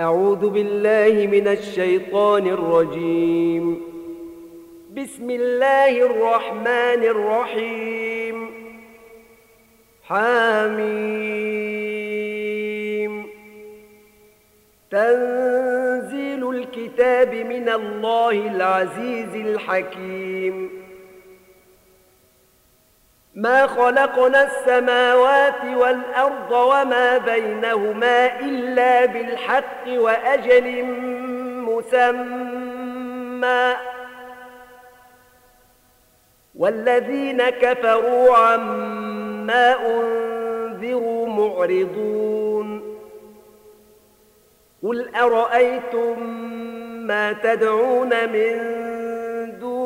أعوذ بالله من الشيطان الرجيم. بسم الله الرحمن الرحيم. حاميم تنزيل الكتاب من الله العزيز الحكيم. ما خلقنا السماوات والأرض وما بينهما إلا بالحق وأجل مسمى. والذين كفروا عما أنذروا معرضون. قل أرأيتم ما تدعون من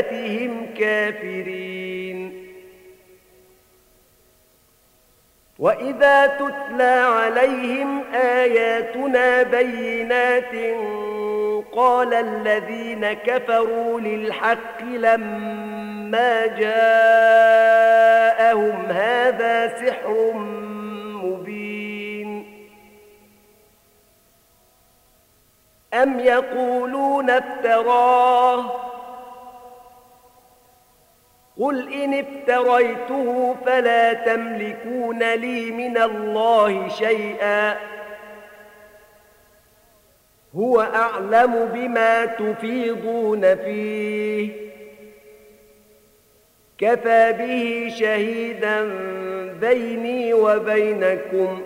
بعبادتهم كافرين. وإذا تتلى عليهم آياتنا بينات قال الذين كفروا للحق لما جاءهم هذا سحر مبين. أم يقولون افتراه قل إن افتريته فلا تملكون لي من الله شيئا هو أعلم بما تفيضون فيه كفى به شهيدا بيني وبينكم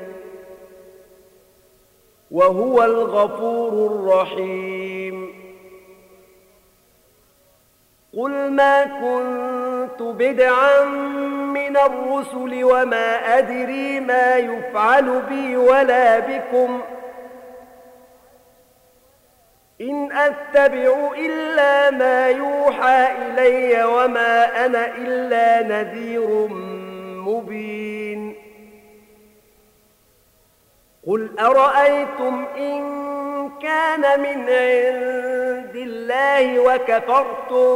وهو الغفور الرحيم قل ما كنت بدعا من الرسل وما أدري ما يفعل بي ولا بكم. إن أتبع إلا ما يوحى إلي وما أنا إلا نذير مبين. قل أرأيتم إن كان من عند الله وكفرتم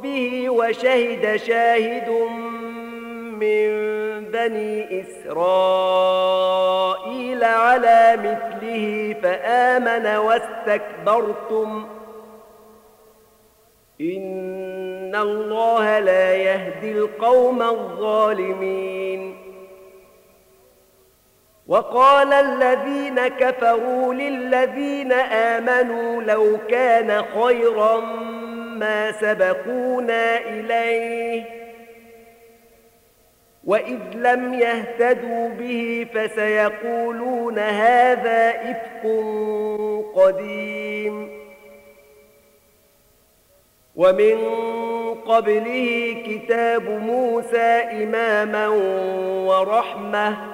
به وشهد شاهد من بني إسرائيل على مثله فآمن واستكبرتم. إن الله لا يهدي القوم الظالمين. وقال الذين كفروا للذين آمنوا لو كان خيرا ما سبقونا إليه. وإذ لم يهتدوا به فسيقولون هذا إفك قديم. ومن قبله كتاب موسى إماما ورحمة.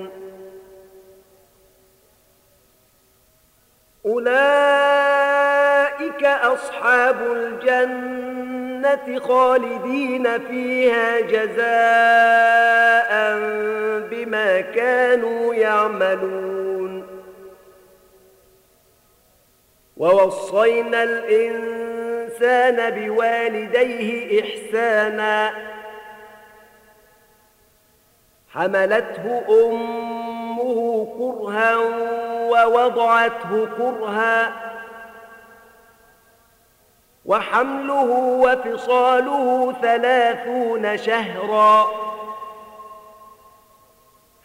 أولئك أصحاب الجنة خالدين فيها جزاء بما كانوا يعملون. ووصينا الإنسان بوالديه إحسانا. حملته أمه كرها ووضعته كرها وحمله وفصاله ثلاثون شهرا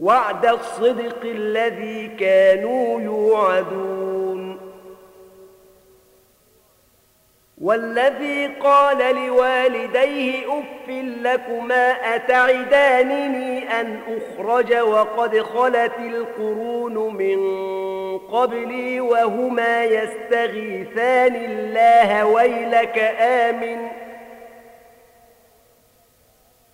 وعد الصدق الذي كانوا يوعدون. والذي قال لوالديه أف لكما أتعدانني أن أخرج وقد خلت القرون من قبلي وهما يستغيثان الله ويلك آمن.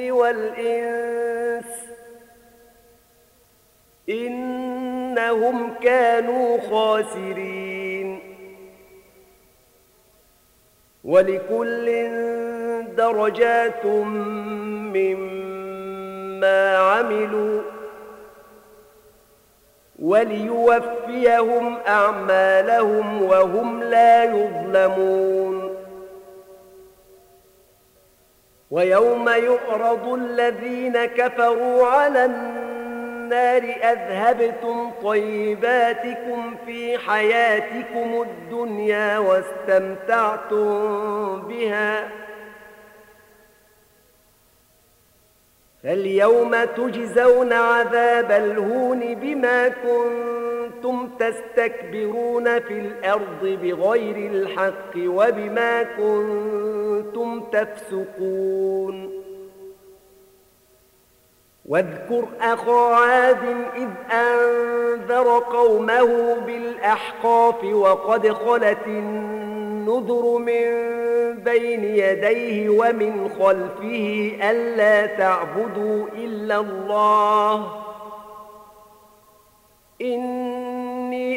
والإنس إنهم كانوا خاسرين. ولكل درجات مما عملوا وليوفيهم أعمالهم وهم لا يظلمون. ويوم يعرض الذين كفروا على النار أذهبتم طيباتكم في حياتكم الدنيا واستمتعتم بها فاليوم تجزون عذاب الهون بما كنتم تستكبرون في الأرض بغير الحق وبما كنتم تفسقون. واذكر أخا عاد إذ أنذر قومه بالأحقاف وقد خلت النذر من بين يديه ومن خلفه ألا تعبدوا إلا الله. إني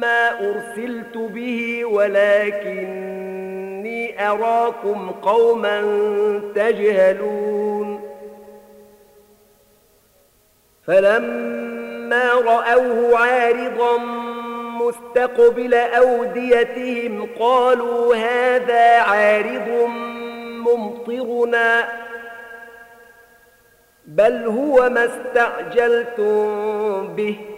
ما أرسلت به ولكني أراكم قوما تجهلون. فلما رأوه عارضا مستقبل أوديتهم قالوا هذا عارض ممطرنا بل هو ما استعجلتم به.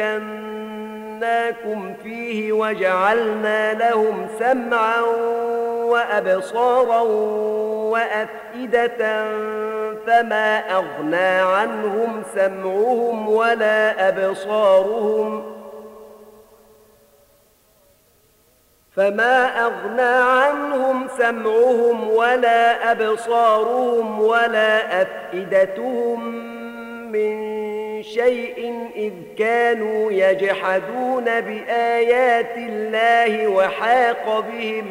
مكناكم فيه وجعلنا لهم سمعا وأبصارا وأفئدة فما أغنى عنهم سمعهم ولا أبصارهم فما أغنى عنهم سمعهم ولا أبصارهم ولا أفئدتهم من شيء إذ كانوا يجحدون بآيات الله وحاق بهم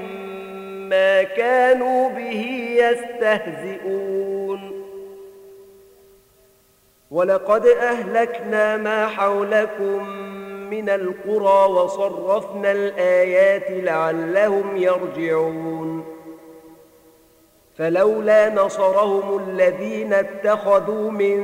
ما كانوا به يستهزئون. ولقد أهلكنا ما حولكم من القرى وصرفنا الآيات لعلهم يرجعون. فلولا نصرهم الذين اتخذوا من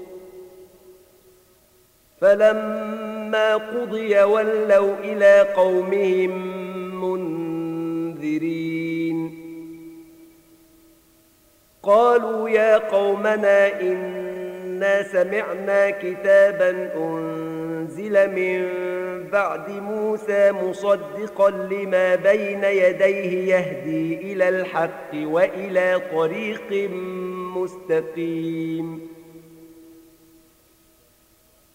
فلما قضي ولوا إلى قومهم منذرين. قالوا يا قومنا إنا سمعنا كتابا أنزل من بعد موسى مصدقا لما بين يديه يهدي إلى الحق وإلى طريق مستقيم.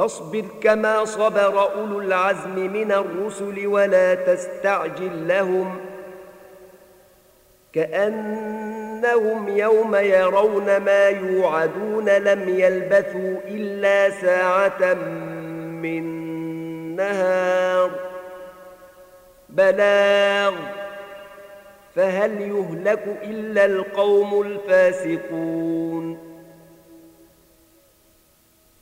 فاصبر كما صبر أولو العزم من الرسل ولا تستعجل لهم كأنهم يوم يرون ما يوعدون لم يلبثوا إلا ساعة من نهار بلاغ فهل يهلك إلا القوم الفاسقون